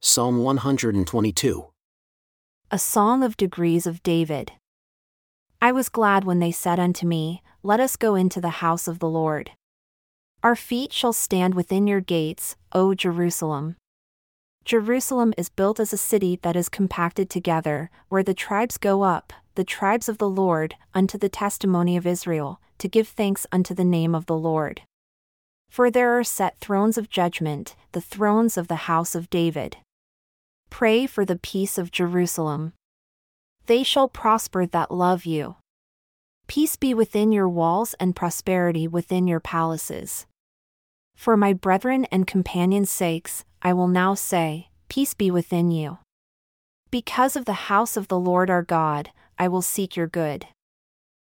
Psalm 122. A Song of Degrees of David. I was glad when they said unto me, Let us go into the house of the Lord. Our feet shall stand within your gates, O Jerusalem. Jerusalem is built as a city that is compacted together, where the tribes go up, the tribes of the Lord, unto the testimony of Israel, to give thanks unto the name of the Lord. For there are set thrones of judgment, the thrones of the house of David. Pray for the peace of Jerusalem. They shall prosper that love you. Peace be within your walls and prosperity within your palaces. For my brethren and companions' sakes, I will now say, Peace be within you. Because of the house of the Lord our God, I will seek your good.